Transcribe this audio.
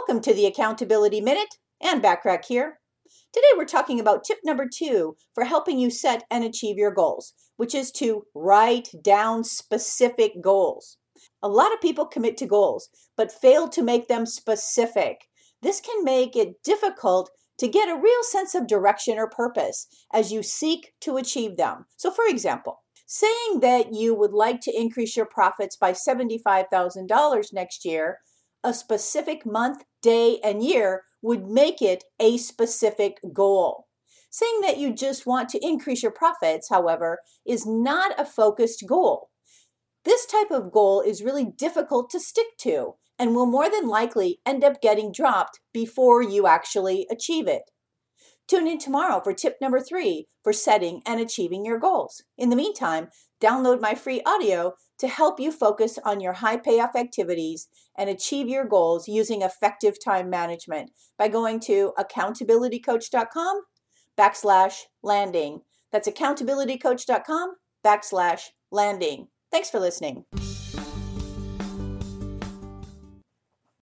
Welcome to the Accountability Minute and Backrack here. Today we're talking about tip number two for helping you set and achieve your goals, which is to write down specific goals. A lot of people commit to goals, but fail to make them specific. This can make it difficult to get a real sense of direction or purpose as you seek to achieve them. So, for example, saying that you would like to increase your profits by $75,000 next year a specific month, day, and year would make it a specific goal. Saying that you just want to increase your profits, however, is not a focused goal. This type of goal is really difficult to stick to and will more than likely end up getting dropped before you actually achieve it. Tune in tomorrow for tip number three for setting and achieving your goals. In the meantime, download my free audio to help you focus on your high payoff activities and achieve your goals using effective time management by going to accountabilitycoach.com backslash landing. That's accountabilitycoach.com backslash landing. Thanks for listening.